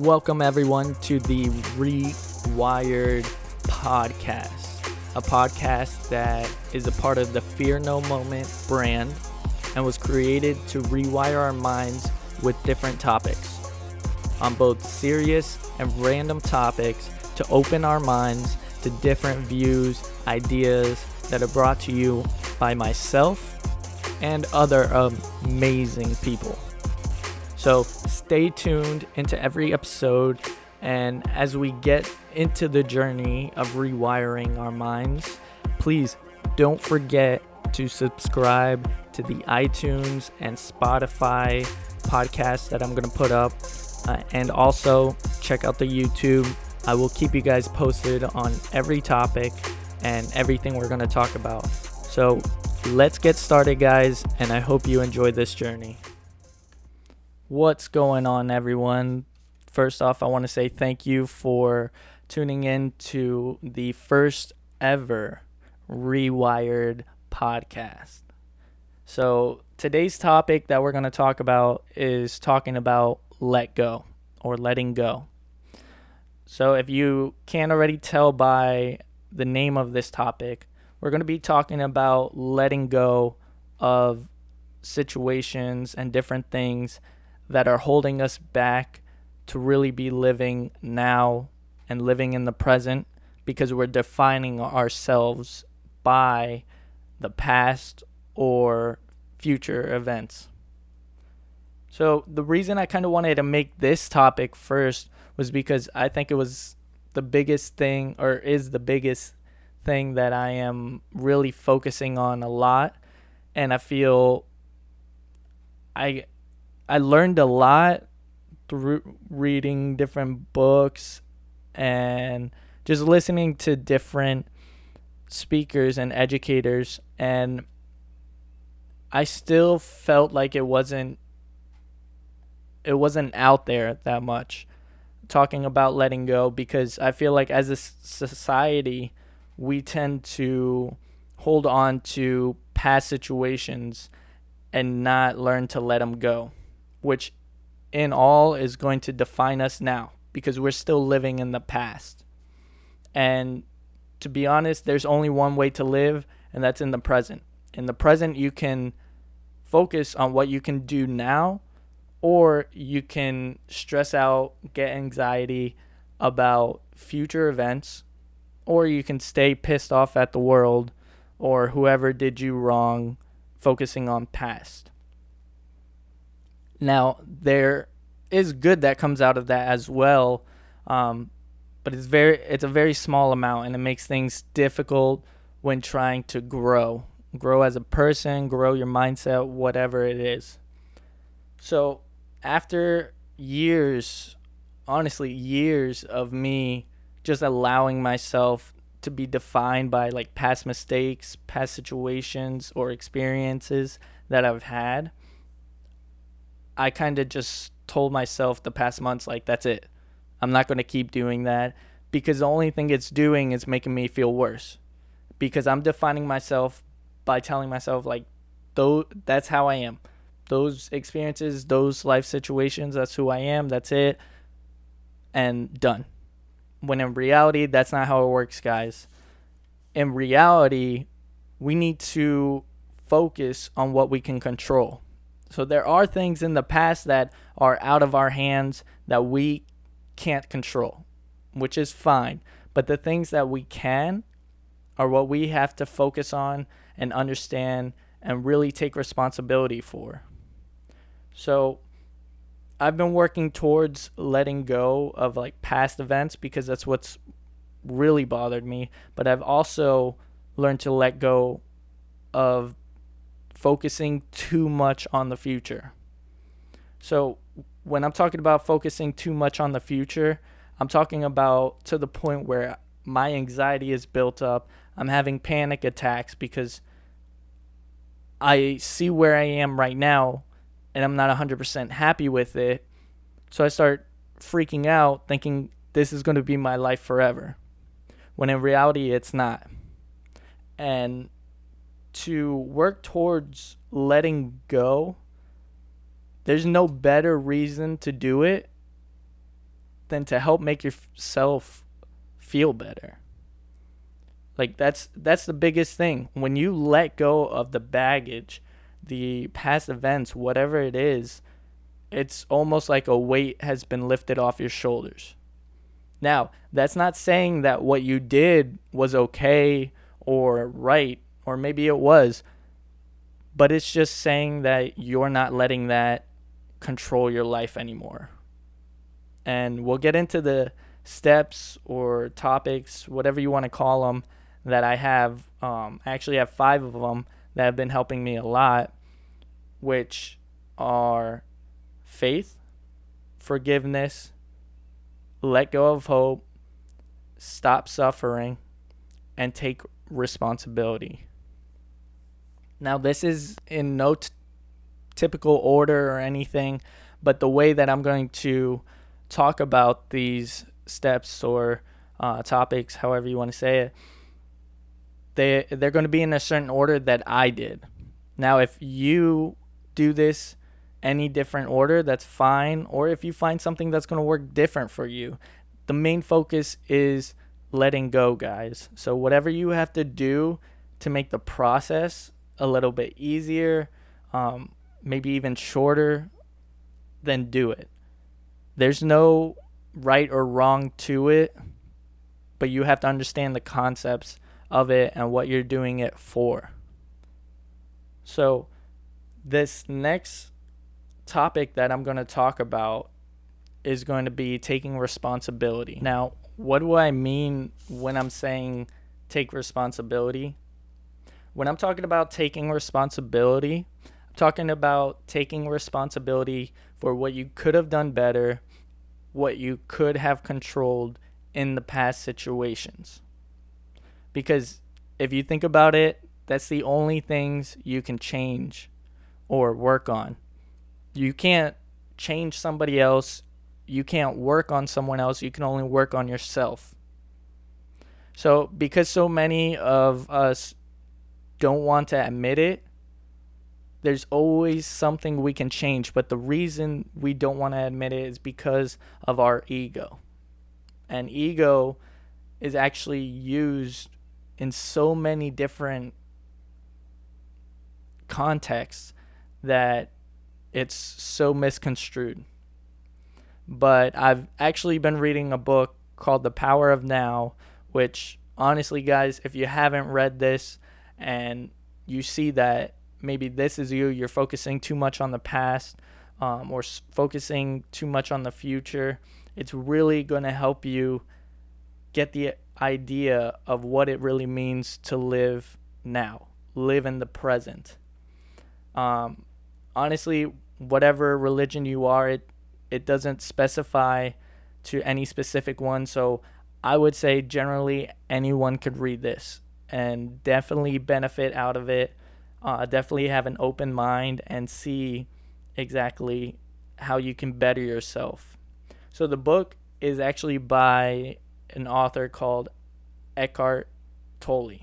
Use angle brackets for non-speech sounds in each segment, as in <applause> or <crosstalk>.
Welcome, everyone, to the Rewired podcast, a podcast that is a part of the Fear No Moment brand and was created to rewire our minds with different topics on both serious and random topics to open our minds to different views, ideas that are brought to you by myself and other amazing people. So stay tuned into every episode. And as we get into the journey of rewiring our minds, please don't forget to subscribe to the iTunes and Spotify podcasts that I'm going to put up. Uh, and also check out the YouTube. I will keep you guys posted on every topic and everything we're going to talk about. So let's get started, guys, and I hope you enjoy this journey. What's going on, everyone? First off, I want to say thank you for tuning in to the first ever Rewired podcast. So, today's topic that we're going to talk about is talking about let go or letting go. So, if you can't already tell by the name of this topic, we're going to be talking about letting go of situations and different things that are holding us back to really be living now and living in the present because we're defining ourselves by the past or future events. So, the reason I kind of wanted to make this topic first was because I think it was the biggest thing, or is the biggest thing that I am really focusing on a lot. And I feel I I learned a lot through reading different books and just listening to different speakers and educators and I still felt like it wasn't it wasn't out there that much talking about letting go because I feel like as a society we tend to hold on to past situations and not learn to let them go which in all is going to define us now because we're still living in the past. And to be honest, there's only one way to live, and that's in the present. In the present, you can focus on what you can do now, or you can stress out, get anxiety about future events, or you can stay pissed off at the world or whoever did you wrong, focusing on past. Now there is good that comes out of that as well, um, but it's very it's a very small amount, and it makes things difficult when trying to grow, grow as a person, grow your mindset, whatever it is. So after years, honestly, years of me just allowing myself to be defined by like past mistakes, past situations, or experiences that I've had I kind of just told myself the past months, like, that's it. I'm not going to keep doing that because the only thing it's doing is making me feel worse. Because I'm defining myself by telling myself, like, though that's how I am. Those experiences, those life situations, that's who I am, that's it, and done. When in reality, that's not how it works, guys. In reality, we need to focus on what we can control. So there are things in the past that are out of our hands that we can't control, which is fine. But the things that we can are what we have to focus on and understand and really take responsibility for. So I've been working towards letting go of like past events because that's what's really bothered me, but I've also learned to let go of focusing too much on the future. So, when I'm talking about focusing too much on the future, I'm talking about to the point where my anxiety is built up. I'm having panic attacks because I see where I am right now and I'm not 100% happy with it. So I start freaking out thinking this is going to be my life forever. When in reality, it's not. And to work towards letting go, there's no better reason to do it than to help make yourself feel better. Like that's that's the biggest thing. When you let go of the baggage, the past events, whatever it is, it's almost like a weight has been lifted off your shoulders. Now, that's not saying that what you did was okay or right, or maybe it was, but it's just saying that you're not letting that control your life anymore. And we'll get into the steps or topics, whatever you want to call them, that I have. Um, I actually have five of them that have been helping me a lot, which are faith, forgiveness, let go of hope, stop suffering, and take responsibility. Now, this is in no t- typical order or anything, but the way that I'm going to talk about these steps or uh, topics, however you want to say it, they they're going to be in a certain order that I did. Now, if you do this any different order, that's fine. Or if you find something that's going to work different for you, the main focus is letting go, guys. So, whatever you have to do to make the process a little bit easier, um, maybe even shorter, then do it. There's no right or wrong to it, but you have to understand the concepts of it and what you're doing it for. So, this next topic that I'm going to talk about is going to be taking responsibility. Now, what do I mean when I'm saying take responsibility? When I'm talking about taking responsibility, I'm talking about taking responsibility for what you could have done better, what you could have controlled in the past situations. Because if you think about it, that's the only things you can change or work on you can't change somebody else. You can't work on someone else. You can only work on yourself. So, because so many of us don't want to admit it, there's always something we can change. But the reason we don't want to admit it is because of our ego. And ego is actually used in so many different contexts that it's so misconstrued. But I've actually been reading a book called The Power of Now, which honestly, guys, if you haven't read this and you see that maybe this is you, you're focusing too much on the past um, or s- focusing too much on the future, it's really going to help you get the idea of what it really means to live now, live in the present. Um, honestly, whatever religion you are, it it doesn't specify to any specific one. So I would say generally anyone could read this and definitely benefit out of it. Uh, definitely have an open mind and see exactly how you can better yourself. So the book is actually by an author called Eckhart Tolle,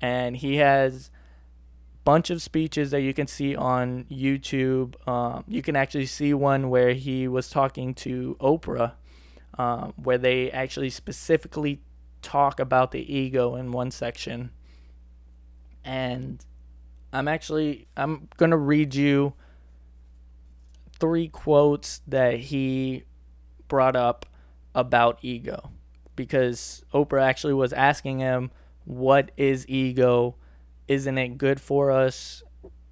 and he has a bunch of speeches that you can see on YouTube. Um, you can actually see one where he was talking to Oprah, um, where they actually specifically talk about the ego in one section. And I'm actually I'm gonna read you three quotes that he brought up about ego because Oprah actually was asking him what is ego isn't it good for us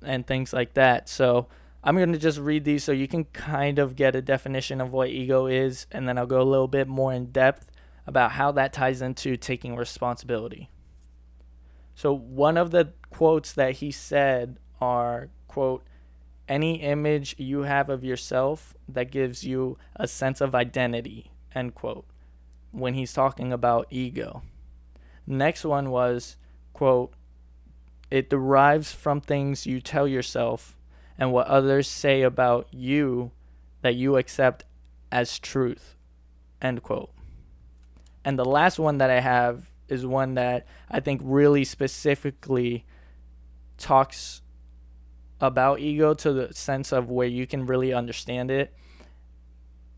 and things like that. So I'm going to just read these so you can kind of get a definition of what ego is, and then I'll go a little bit more in depth about how that ties into taking responsibility. So one of the quotes that he said are quote any image you have of yourself that gives you a sense of identity end quote when he's talking about ego. Next one was quote it derives from things you tell yourself and what others say about you that you accept as truth. End quote. And the last one that I have is one that I think really specifically talks about ego to the sense of where you can really understand it.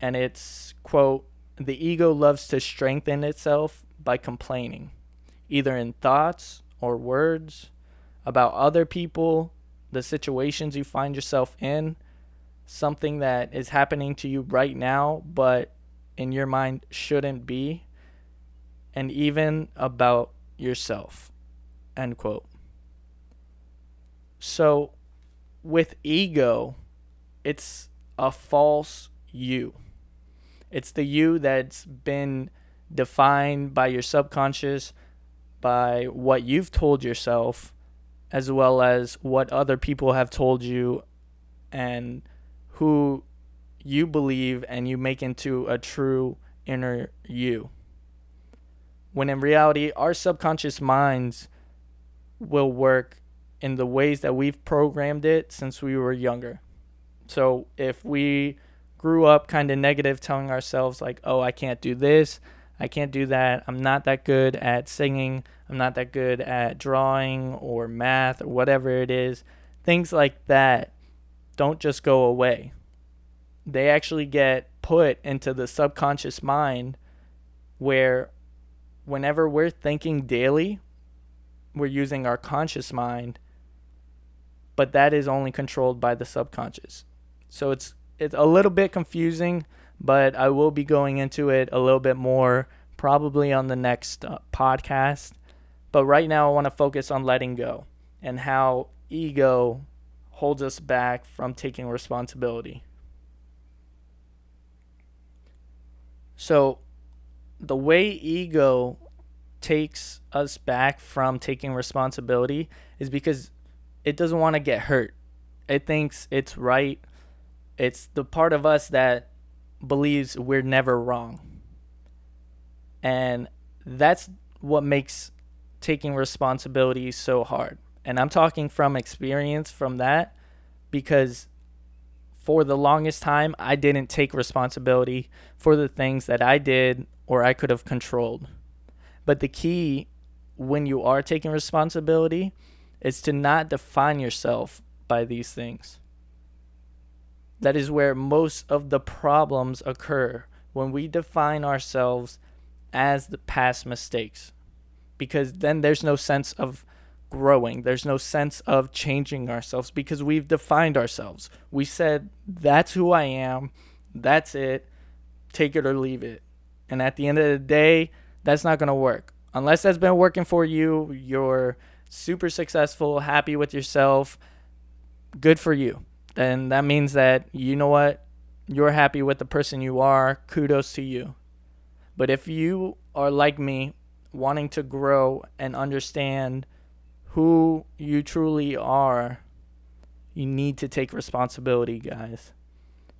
And it's, quote, the ego loves to strengthen itself by complaining, either in thoughts or words about other people, the situations you find yourself in, something that is happening to you right now, but in your mind shouldn't be, and even about yourself. End quote. So, with ego, it's a false you. It's the you that's been defined by your subconscious, by what you've told yourself, as well as what other people have told you, and who you believe and you make into a true inner you. When in reality, our subconscious minds will work in the ways that we've programmed it since we were younger. So if we grew up kind of negative, telling ourselves, like, oh, I can't do this, I can't do that, I'm not that good at singing, I'm not that good at drawing or math or whatever it is, things like that don't just go away. They actually get put into the subconscious mind where whenever we're thinking daily, we're using our conscious mind, but that is only controlled by the subconscious. So it's it's a little bit confusing, but I will be going into it a little bit more probably on the next uh, podcast. But right now I want to focus on letting go and how ego holds us back from taking responsibility. So the way ego takes us back from taking responsibility is because it doesn't want to get hurt. It thinks it's right it's the part of us that believes we're never wrong. And that's what makes taking responsibility so hard. And I'm talking from experience from that because for the longest time, I didn't take responsibility for the things that I did or I could have controlled. But the key when you are taking responsibility is to not define yourself by these things. That is where most of the problems occur when we define ourselves as the past mistakes. Because then there's no sense of growing, there's no sense of changing ourselves because we've defined ourselves. We said, That's who I am, that's it, take it or leave it. And at the end of the day, that's not going to work. Unless that's been working for you, you're super successful, happy with yourself, good for you. Then that means that you know what? You're happy with the person you are. Kudos to you. But if you are like me wanting to grow and understand who you truly are you need to take responsibility guys.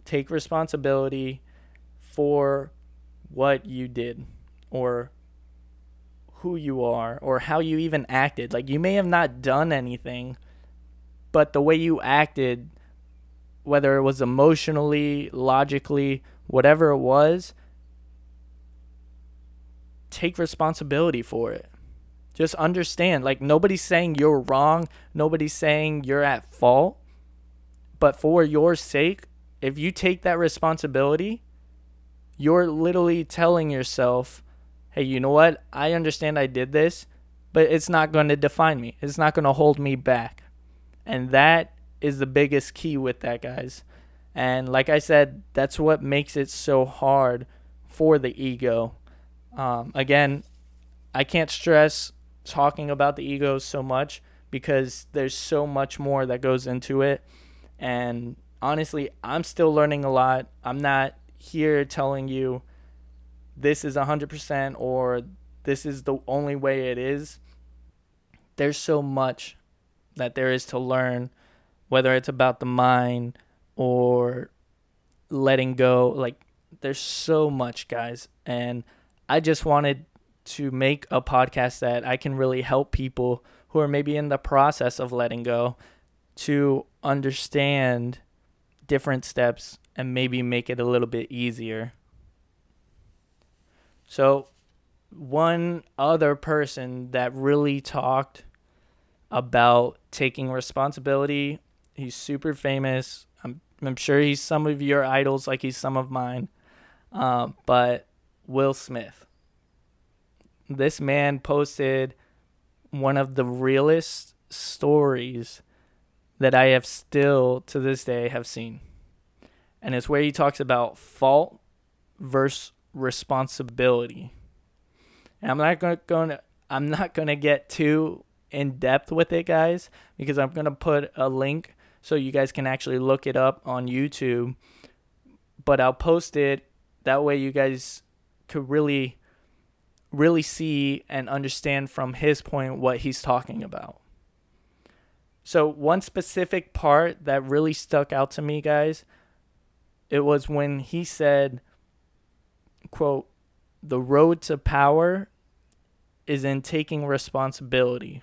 Take responsibility for what you did or who you are or how you even acted like you may have not done anything but the way you acted whether it was emotionally, logically, whatever it was, take responsibility for it. Just understand like nobody's saying you're wrong, nobody's saying you're at fault. But for your sake, if you take that responsibility, you're literally telling yourself, hey, you know what? I understand I did this, but it's not going to define me. It's not going to hold me back. And that is the biggest key with that, guys. And like I said, that's what makes it so hard for the ego. Um, again, I can't stress talking about the ego so much because there's so much more that goes into it. And honestly, I'm still learning a lot. I'm not here telling you this is 100% or this is the only way it is. There's so much that there is to learn whether it's about the mind or letting go. Like, there's so much, guys. And I just wanted to make a podcast that I can really help people who are maybe in the process of letting go to understand different steps and maybe make it a little bit easier. So, one other person that really talked about taking responsibility He's super famous. I'm I'm sure he's some of your idols, like he's some of mine. Uh, but Will Smith. This man posted one of the realest stories that I have still to this day have seen. And it's where he talks about fault versus responsibility. And I'm not going to I'm not going to get too in depth with it guys because I'm going to put a link so you guys can actually look it up on YouTube. But I'll post it that way you guys could really really see and understand from his point what he's talking about. So, one specific part that really stuck out to me, guys, it was when he said, quote, the road to power is in taking responsibility.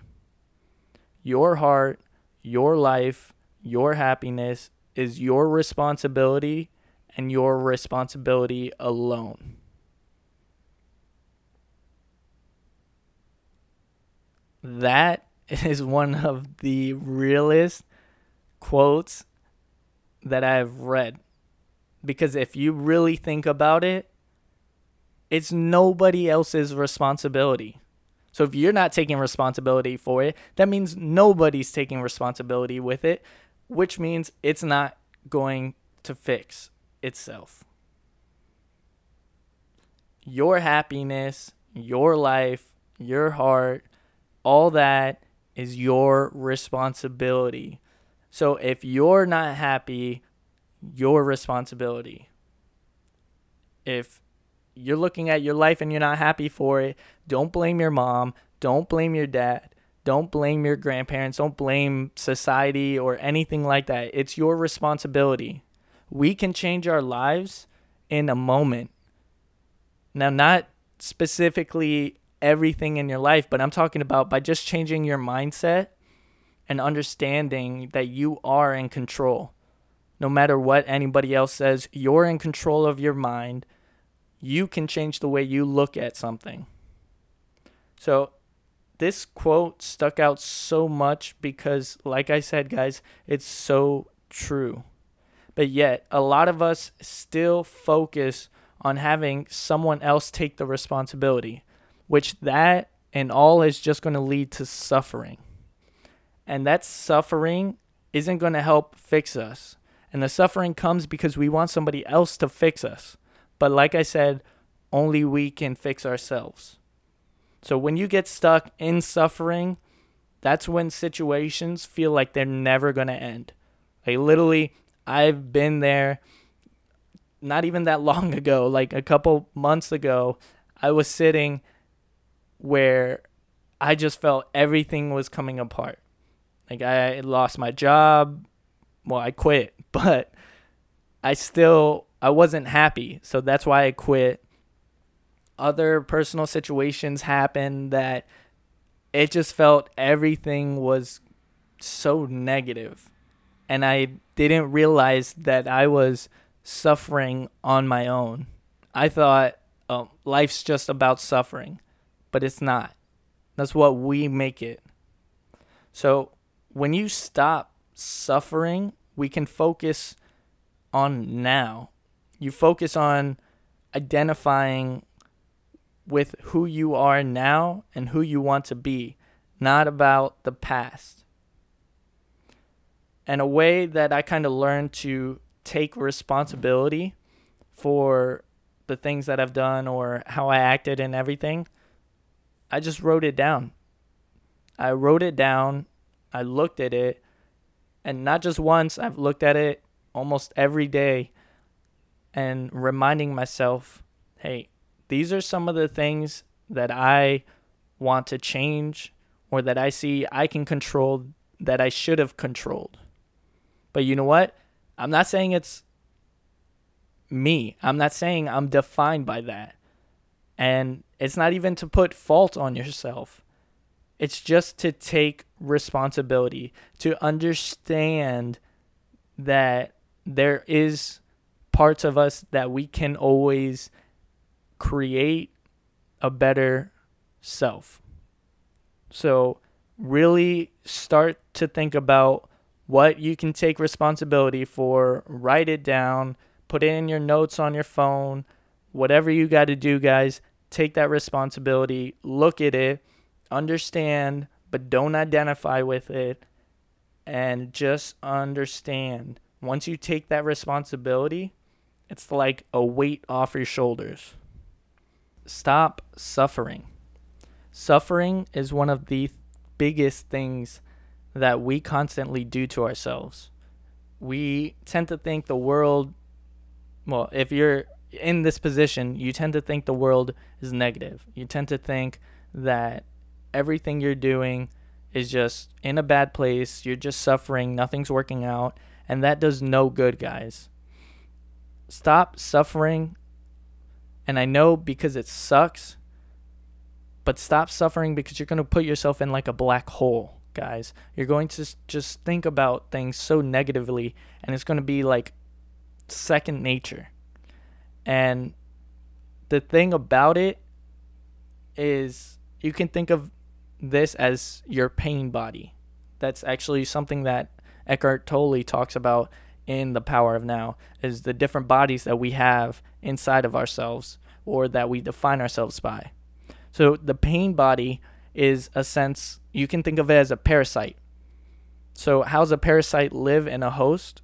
Your heart, your life, your happiness is your responsibility and your responsibility alone. That is one of the realest quotes that I've read. Because if you really think about it, it's nobody else's responsibility. So if you're not taking responsibility for it, that means nobody's taking responsibility with it, which means it's not going to fix itself. Your happiness, your life, your heart, all that is your responsibility. So if you're not happy, your responsibility. If you're looking at your life and you're not happy for it, don't blame your mom, don't blame your dad, don't blame your grandparents, don't blame society or anything like that. It's your responsibility. We can change our lives in a moment. Now, not specifically everything in your life, but I'm talking about by just changing your mindset and understanding that you are in control. No matter what anybody else says, you're in control of your mind. You can change the way you look at something. So, this quote stuck out so much because, like I said, guys, it's so true. But yet, a lot of us still focus on having someone else take the responsibility which that and all is just going to lead to suffering. And that suffering isn't going to help fix us. And the suffering comes because we want somebody else to fix us. But like I said, only we can fix ourselves. So when you get stuck in suffering, that's when situations feel like they're never going to end. Like literally, I've been there not even that <laughs> long ago, like a couple months ago. I was sitting where I just felt everything was coming apart. Like I lost my job. Well, I quit, but I still I wasn't happy. So that's why I quit. Other personal situations happened that it just felt everything was so. And I didn't realize that I was suffering on my own. I thought oh, life's just about suffering but it's not. That's what we make it. So when you stop suffering, we can focus on now. You focus on identifying with who you are now and who you want to be, not about the past. And a way that I kind of learned to take responsibility for the things that I've done or how I acted and everything I just wrote it down. I wrote it down. I looked at it. And not just once, I've looked at it almost every day and reminding myself hey, these are some of the things that I want to change or that I see I can control that I should have controlled. But you know what? I'm not saying it's me. I'm not saying I'm defined by that. And it's not even to put fault on yourself. It's just to take responsibility, to understand that there is parts of us that we can always create a better self. So, really start to think about what you can take responsibility for, write it down, put it in your notes on your phone, whatever you got to do, guys, take that responsibility, look at it, understand, but don't identify with it, and just understand. Once you take that responsibility, it's like a weight off your shoulders. Stop suffering. Suffering is one of the biggest things that we constantly do to ourselves. We tend to think the world, well, if you're in this position, you tend to think the world is negative. You tend to think that everything you're doing is just in a bad place. You're just suffering. Nothing's working out. And that does no good, guys. Stop suffering. And I know because it sucks, but stop suffering because you're going to put yourself in like a black hole, guys. You're going to just think about things so negatively, and it's going to be like second nature. And the thing about it is you can think of this as your pain body. That's actually something that Eckhart Tolle talks about in The Power of Now is the different bodies that we have inside of ourselves or that we define ourselves by. So the pain body is a sense you can think of it as a parasite. So how's a parasite live in a host?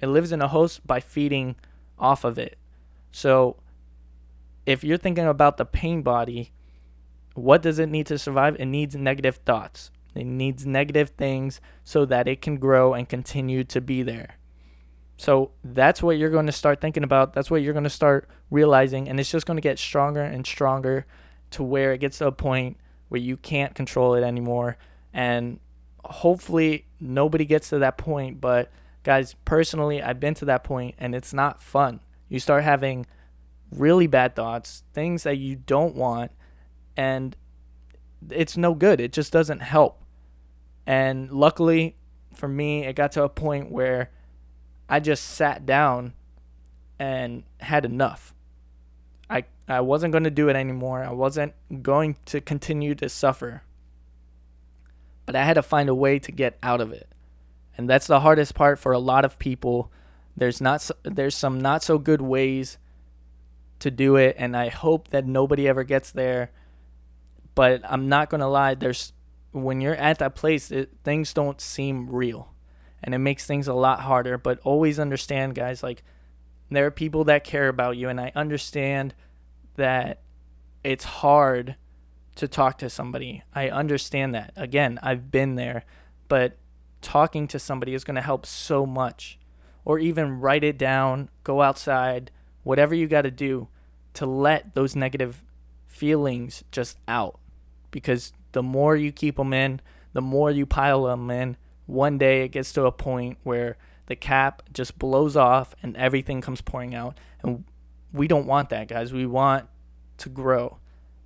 It lives in a host by feeding off of it. So if you're thinking about the pain body, what does it need to survive? It needs negative thoughts. It needs negative things so that it can grow and continue to be there. So that's what you're going to start thinking about. That's what you're going to start realizing. And it's just going to get stronger and stronger to where it gets to a point where you can't control it anymore. And hopefully nobody gets to that point. But guys, personally, I've been to that point and it's not fun. You start having really bad thoughts, things that you don't want, and it's no good. It just doesn't help. And luckily for me, it got to a point where I just sat down and had enough. I I wasn't going to do it anymore. I wasn't going to continue to suffer. But I had to find a way to get out of it. And that's the hardest part for a lot of people there's not there's some not so good ways to do it, and I hope that nobody ever gets there. But I'm not gonna lie. There's when you're at that place, it, things don't seem real, and it makes things a lot harder. But always understand, guys. Like there are people that care about you, and I understand that it's hard to talk to somebody. I understand that. Again, I've been there, but talking to somebody is going to help so much or even write it down, go outside, whatever you got to do to let those negative feelings just out. Because the more you keep them in, the more you pile them in, one day it gets to a point where the cap just blows off and everything comes pouring out. And we don't want that, guys. We want to grow.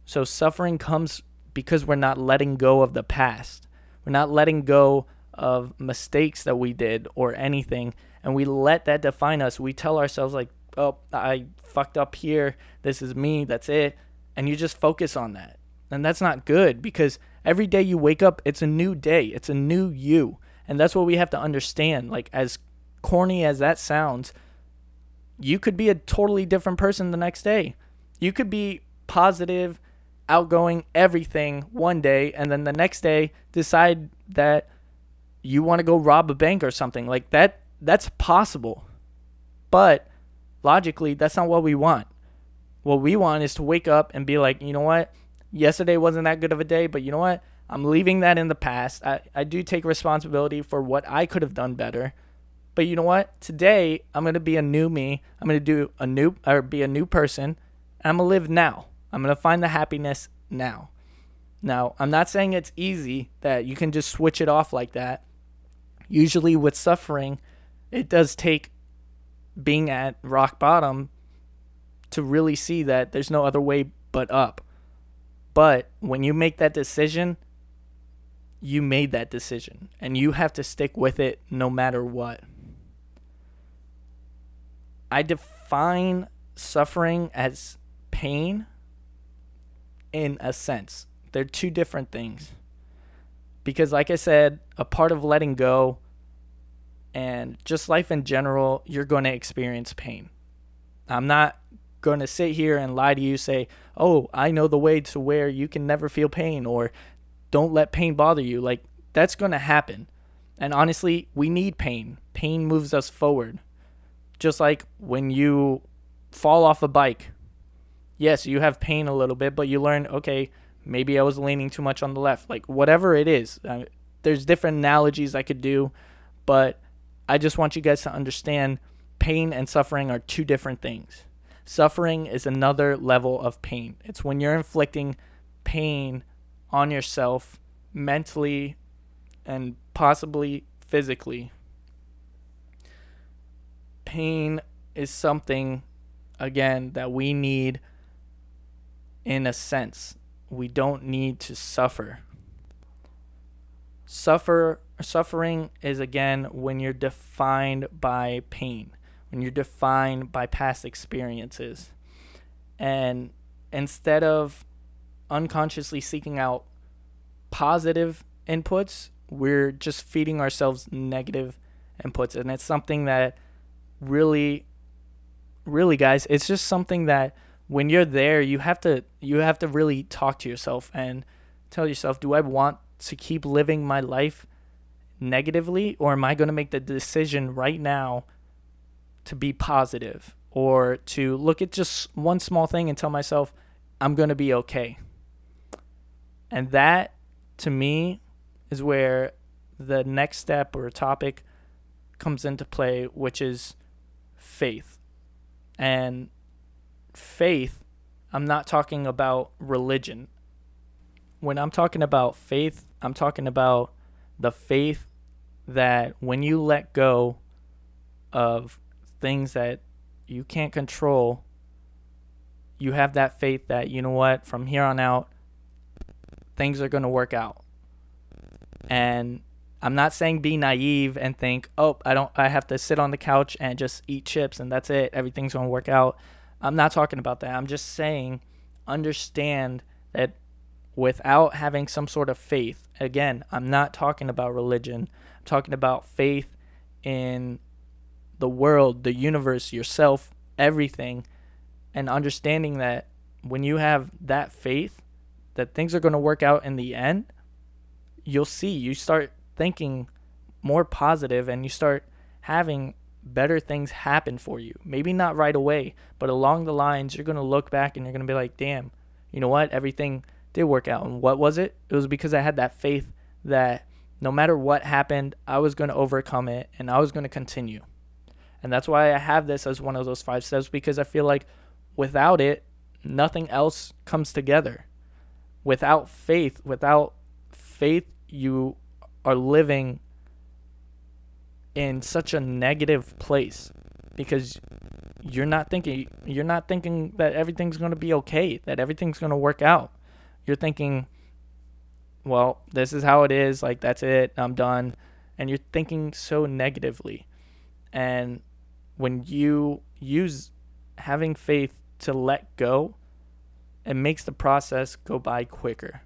So suffering comes because we're not letting go of the past. We're not letting go of mistakes that we did or anything and we let that define us. We tell ourselves like, "Oh, I fucked up here. This is me. That's it." And you just focus on that. And that's not good because every day you wake up, it's a new day. It's a new you. And that's what we have to understand. Like as corny as that sounds, you could be a totally different person the next day. You could be positive, outgoing, everything one day and then the next day decide that you want to go rob a bank or something. Like that that's possible. But logically, that's not what we want. What we want is to wake up and be like, you know what? Yesterday wasn't that good of a day, but you know what? I'm leaving that in the past. I, I do take responsibility for what I could have done better. But you know what? Today I'm gonna be a new me. I'm gonna do a new or be a new person. I'm gonna live now. I'm gonna find the happiness now. Now, I'm not saying it's easy that you can just switch it off like that. Usually with suffering, it does take being at rock bottom to really see that there's no other way but up. But when you make that decision, you made that decision and you have to stick with it no matter what. I define suffering as pain in a sense. They're two different things. Because, like I said, a part of letting go and just life in general, you're going to experience pain. I'm not going to sit here and lie to you, say, oh, I know the way to where you can never feel pain or don't let pain bother you. Like, that's going to happen. And honestly, we need pain. Pain moves us forward. Just like when you fall off a bike. Yes, you have pain a little bit, but you learn, okay, maybe I was leaning too much on the left. Like, whatever it is, there's different analogies I could do, but I just want you guys to understand pain and suffering are two different things. Suffering is another level of pain. It's when you're inflicting pain on yourself mentally and possibly physically. Pain is something, again, that we need in a sense. We don't need to suffer. Suffer suffering is again when you're defined by pain when you're defined by past experiences. And instead of unconsciously seeking out positive inputs, we're just feeding ourselves negative inputs. And it's something that really, really, guys, it's just something that when you're there, you have to you have to really talk to yourself and tell yourself, do I want to keep living my life negatively or am I going to make the decision right now to be positive or to look at just one small thing and tell myself, I'm going to be okay. And that, to me, is where the next step or topic comes into play, which is faith. And faith, I'm not talking about religion. When I'm talking about faith, I'm talking about the faith that when you let go of things that you can't control, you have that faith that, you know what, from here on out, things are going to work out. And I'm not saying be naive and think, oh, I don't, I have to sit on the couch and just eat chips and that's it. Everything's going to work out. I'm not talking about that. I'm just saying, understand that without having some sort of faith, again, I'm not talking about religion. I'm talking about faith in the world, the universe, yourself, everything, and understanding that when you have that faith that things are going to work out in the end, you'll see you start thinking more positive and you start having better things happen for you. Maybe not right away, but along the lines, you're going to look back and you're going to be like, damn, you know what? Everything did work out. And what was it? It was because I had that faith that no matter what happened, I was going to overcome it and I was going to continue. And that's why I have this as one of those five steps because I feel like without it, nothing else comes together. Without faith, without faith, you are living in such a negative place because you're not thinking you're not thinking that everything's going to be okay, that everything's going to work out. You're thinking well, this is how it is, like that's it, I'm done. And you're thinking so negatively. And when you use having faith to let go, it makes the process go by quicker.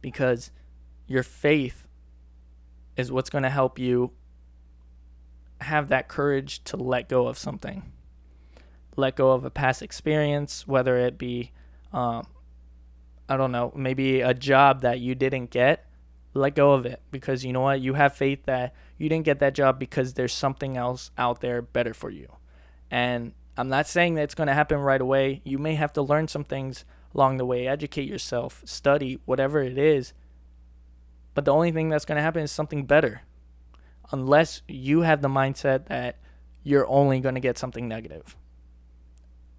Because your faith is what's going to help you have that courage to let go of something. Let go of a past experience, whether it be, um, I don't know, maybe a job that you didn't get let go of it because you know what? You have faith that you didn't get that job because there's something else out there better for you. And I'm not saying that it's going to happen right away. You may have to learn some things along the way, educate yourself, study, whatever it is. But the only thing that's going to happen is something better. Unless you have the mindset that you're only going to get something negative.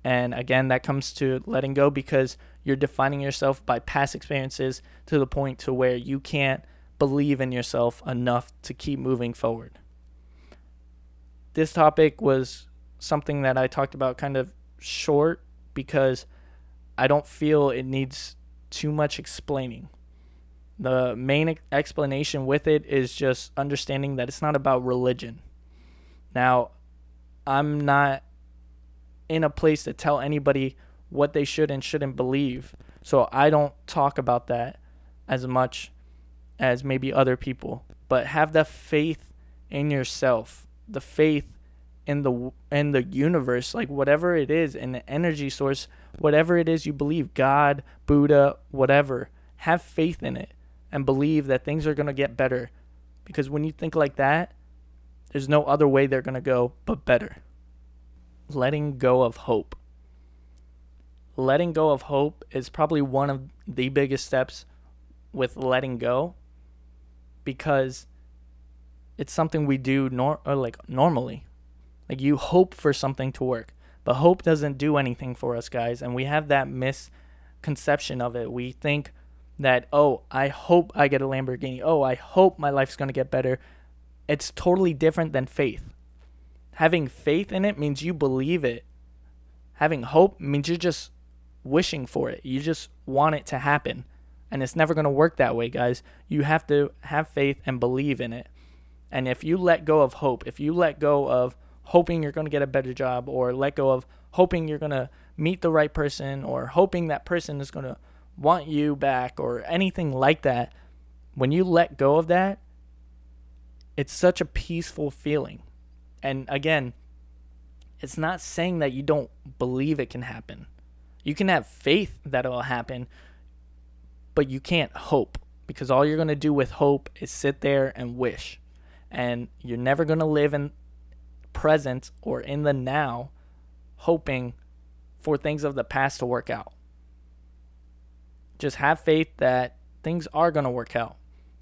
And again, that comes to letting go because you're defining yourself by past experiences to the point to where you can't believe in yourself enough to keep moving forward. This topic was something that I talked about kind of short because I don't feel it needs too much explaining. The main explanation with it is just understanding that it's not about religion. Now, I'm not in a place to tell anybody what they should and shouldn't believe. So I don't talk about that as much as maybe other people, but have the faith in yourself, the faith in the in the universe, like whatever it is, in the energy source, whatever it is you believe, God, Buddha, whatever. Have faith in it and believe that things are going to get better. Because when you think like that, there's no other way they're going to go but better. Letting go of hope. Letting go of hope is probably one of the biggest steps with letting go because it's something we do nor- or like normally. Like you hope for something to work, but hope doesn't do anything for us guys and we have that misconception of it. We think that oh, I hope I get a Lamborghini. Oh, I hope my life's going to get better. It's totally different than faith. Having faith in it means you believe it. Having hope means you're just wishing for it. You just want it to happen. And it's never going to work that way, guys. You have to have faith and believe in it. And if you let go of hope, if you let go of hoping you're going to get a better job or let go of hoping you're going to meet the right person or hoping that person is going to want you back or anything like that, when you let go of that, it's such a peaceful feeling. And again, it's not saying that you don't believe it can happen. You can have faith that it'll happen, but you can't hope because all you're going to do with hope is sit there and wish. And you're never going to live in present or in the now hoping for things of the past to work out. Just have faith that things are going to work out.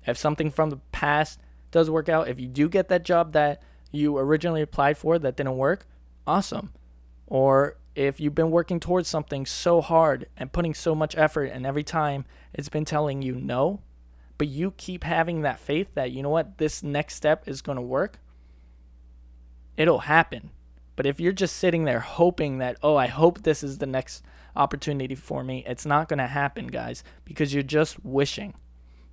If something from the past does work out, if you do get that job that you originally applied for that didn't work, awesome. Or if you've been working towards something so hard and putting so much effort, and every time it's been telling you no, but you keep having that faith that, you know what, this next step is going to work, it'll happen. But if you're just sitting there hoping that, oh, I hope this is the next opportunity for me. It's not going to happen, guys, because you're just wishing.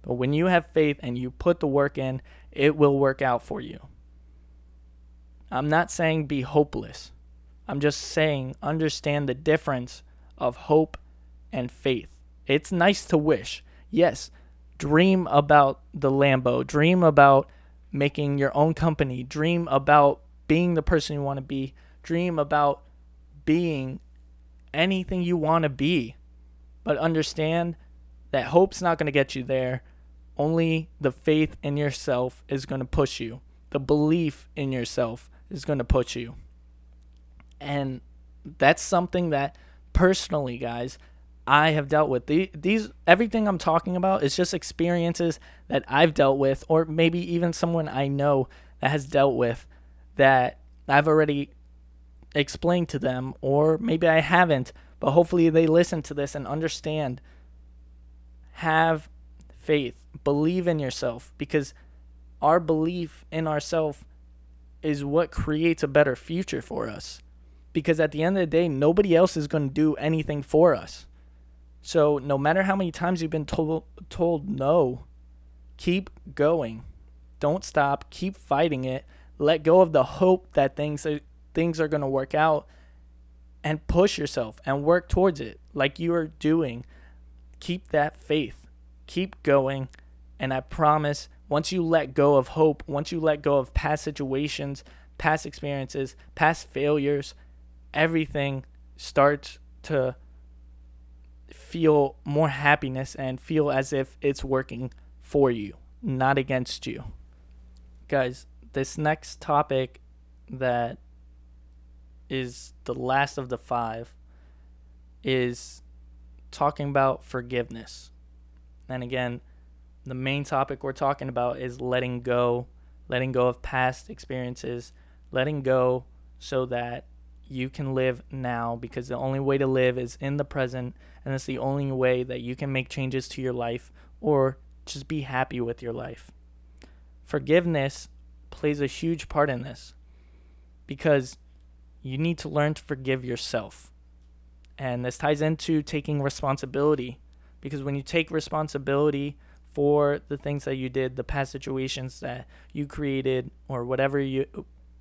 But when you have faith and you put the work in, it will work out for you. I'm not saying be hopeless. I'm just saying understand the difference of hope and faith. It's nice to wish. Yes, dream about the Lambo, dream about making your own company, dream about being the person you want to be, dream about being anything you want to be. But understand that hope's not going to get you there. Only the faith in yourself is going to push you. The belief in yourself is going to push you. And that's something that personally, guys, I have dealt with. These everything I'm talking about is just experiences that I've dealt with or maybe even someone I know that has dealt with that I've already explained to them, or maybe I haven't, but hopefully they listen to this and understand. Have faith, believe in yourself, because our belief in ourselves is what creates a better future for us. Because at the end of the day, nobody else is going to do anything for us. So no matter how many times you've been told told no, keep going. Don't stop. Keep fighting it. Let go of the hope that things are, things are going to work out and push yourself and work towards it like you are doing. Keep that faith. Keep going. And I promise, once you let go of hope, once you let go of past situations, past experiences, past failures, everything starts to feel more happiness and feel as if it's working for you, not against you. Guys, this next topic that is the last of the five is talking about forgiveness. And again, the main topic we're talking about is letting go, letting go of past experiences, letting go so that you can live now because the only way to live is in the present and it's the only way that you can make changes to your life or just be happy with your life. Forgiveness plays a huge part in this because you need to learn to forgive yourself. And this ties into taking responsibility because when you take responsibility for the things that you did, the past situations that you created or whatever you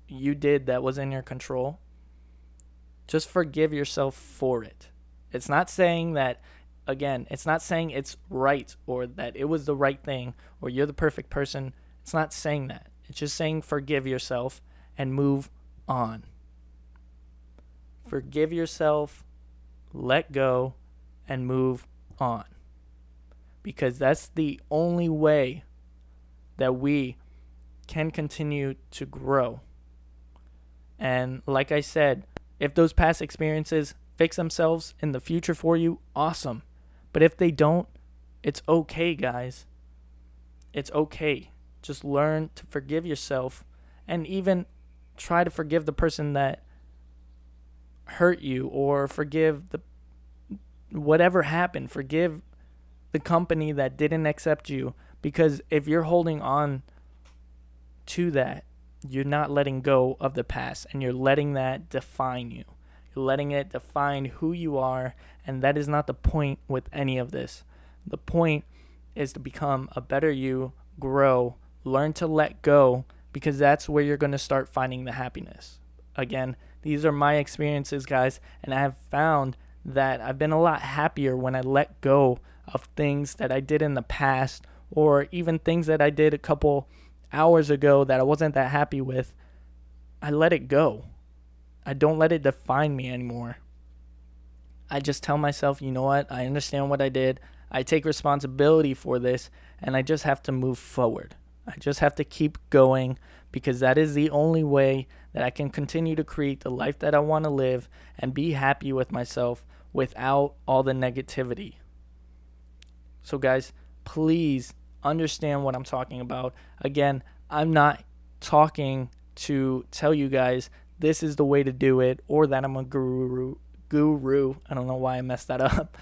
you did that was in your control, just forgive yourself for it. It's not saying that again, it's not saying it's right or that it was the right thing or you're the perfect person. It's not saying that. It's just saying forgive yourself and move on. Forgive yourself, let go, and move on. Because that's the only way that we can continue to grow. And like I said, if those past experiences fix themselves in the future for you, awesome. But if they don't, it's okay, guys. It's okay. Just learn to forgive yourself and even try to forgive the person that hurt you or forgive the whatever happened. Forgive the company that didn't accept you because if you're holding on to that, you're not letting go of the past and you're letting that define you. You're letting it define who you are, and that is not the point with any of this. The point is to become a better you, grow, learn to let go, because that's where you're going to start finding the happiness. Again, these are my experiences, guys, and I have found that I've been a lot happier when I let go of things that I did in the past or even things that I did a couple hours ago that I wasn't that happy with, I let it go. I don't let it define me anymore. I just tell myself, you know what? I understand what I did. I take responsibility for this, and I just have to move forward. I just have to keep going because that is the only way that I can continue to create the life that I want to live and be happy with myself without all the negativity. So, guys, please understand what I'm talking about. Again, I'm not talking to tell you guys this is the way to do it or that I'm a guru guru. I don't know why I messed that <laughs> up.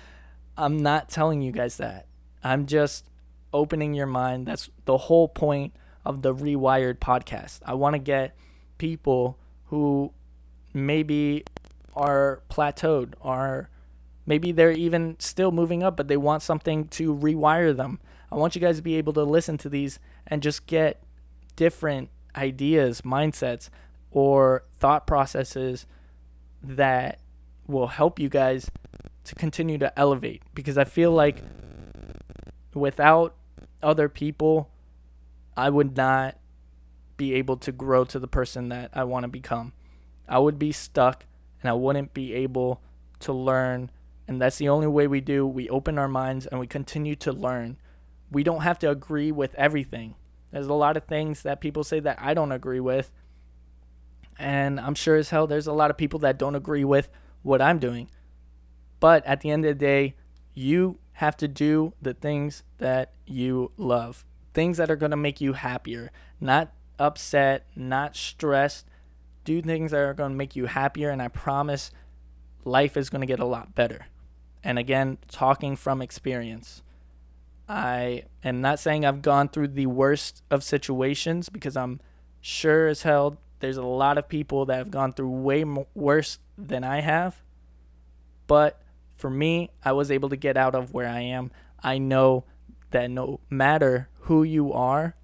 I'm not telling you guys that. I'm just opening your mind. That's the whole point of the Rewired podcast. I want to get people who maybe are plateaued, are maybe they're even still moving up, but they want something to rewire them. I want you guys to be able to listen to these and just get different ideas, mindsets, or thought processes that will help you guys to continue to elevate. Because I feel like without other people, I would not be able to grow to the person that I want to become. I would be stuck and I wouldn't be able to learn. And that's the only way we do. We open our minds and we continue to learn we don't have to agree with everything. There's a lot of things that people say that I don't agree with. And I'm sure as hell there's a lot of people that don't agree with what I'm doing. But at the end of the day, you have to do the things that you love, things that are going to make you happier, not upset, not stressed. Do things that are going to make you happier. And I promise life is going to get a lot better. And again, talking from experience. I am not saying I've gone through the worst of situations because I'm sure as hell there's a lot of people that have gone through way worse than I have. But for me, I was able to get out of where I am. I know that no matter who you are,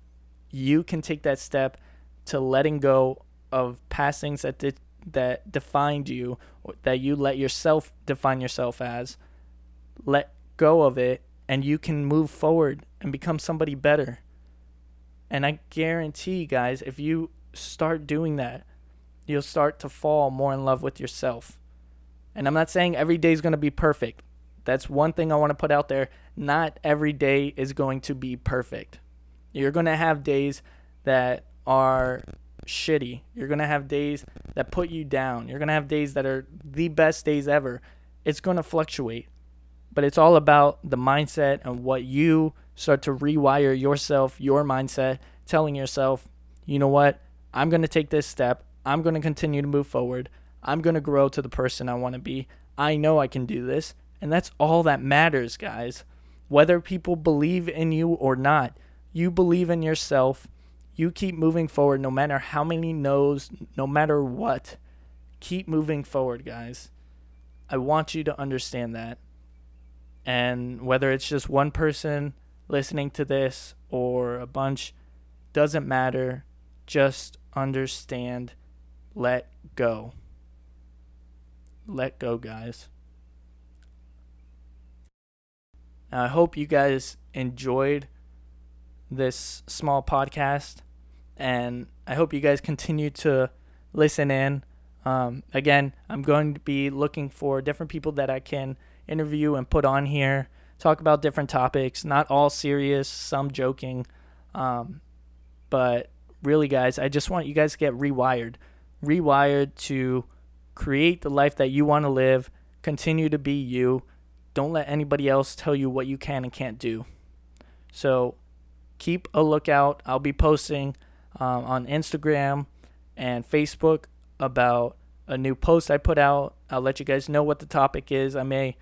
you can take that step to letting go of past things that that defined you, that you let yourself define yourself as. Let go of it and you can move forward and become somebody better. And I guarantee, you guys, if you start doing that, you'll start to fall more in love with yourself. And I'm not saying every day is going to be perfect. That's one thing I want to put out there. Not every day is going to be perfect. You're going to have days that are shitty. You're going to have days that put you down. You're going to have days that are the best days ever. It's going to fluctuate but it's all about the mindset and what you start to rewire yourself, your mindset, telling yourself, you know what, I'm going to take this step. I'm going to continue to move forward. I'm going to grow to the person I want to be. I know I can do this. And that's all that matters, guys. Whether people believe in you or not, you believe in yourself. You keep moving forward no matter how many no's, no matter what. Keep moving forward, guys. I want you to understand that. And whether it's just one person listening to this or a bunch, doesn't matter. Just understand. Let go. Let go, guys. Now, I hope you guys enjoyed this small podcast. And I hope you guys continue to listen in. Um, again, I'm going to be looking for different people that I can interview and put on here, talk about different topics, not all serious, some joking. Um, but really, guys, I just want you guys to get rewired, rewired to create the life that you want to live, continue to be you. Don't let anybody else tell you what you can and can't do. So keep a lookout. I'll be posting um, on Instagram and Facebook about a new post I put out. I'll let you guys know what the topic is. I may,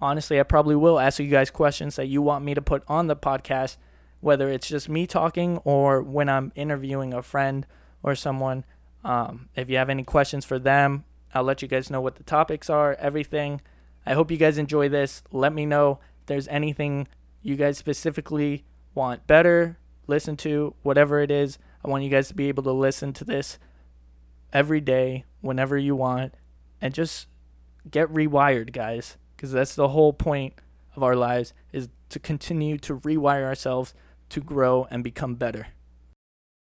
honestly, I probably will ask you guys questions that you want me to put on the podcast, whether it's just me talking or when I'm interviewing a friend or someone. Um, if you have any questions for them, I'll let you guys know what the topics are, everything. I hope you guys enjoy this. Let me know if there's anything you guys specifically want better, listen to, whatever it is. I want you guys to be able to listen to this every day, whenever you want, and just get rewired, guys. Because that's the whole point of our lives is to continue to rewire ourselves to grow and become better.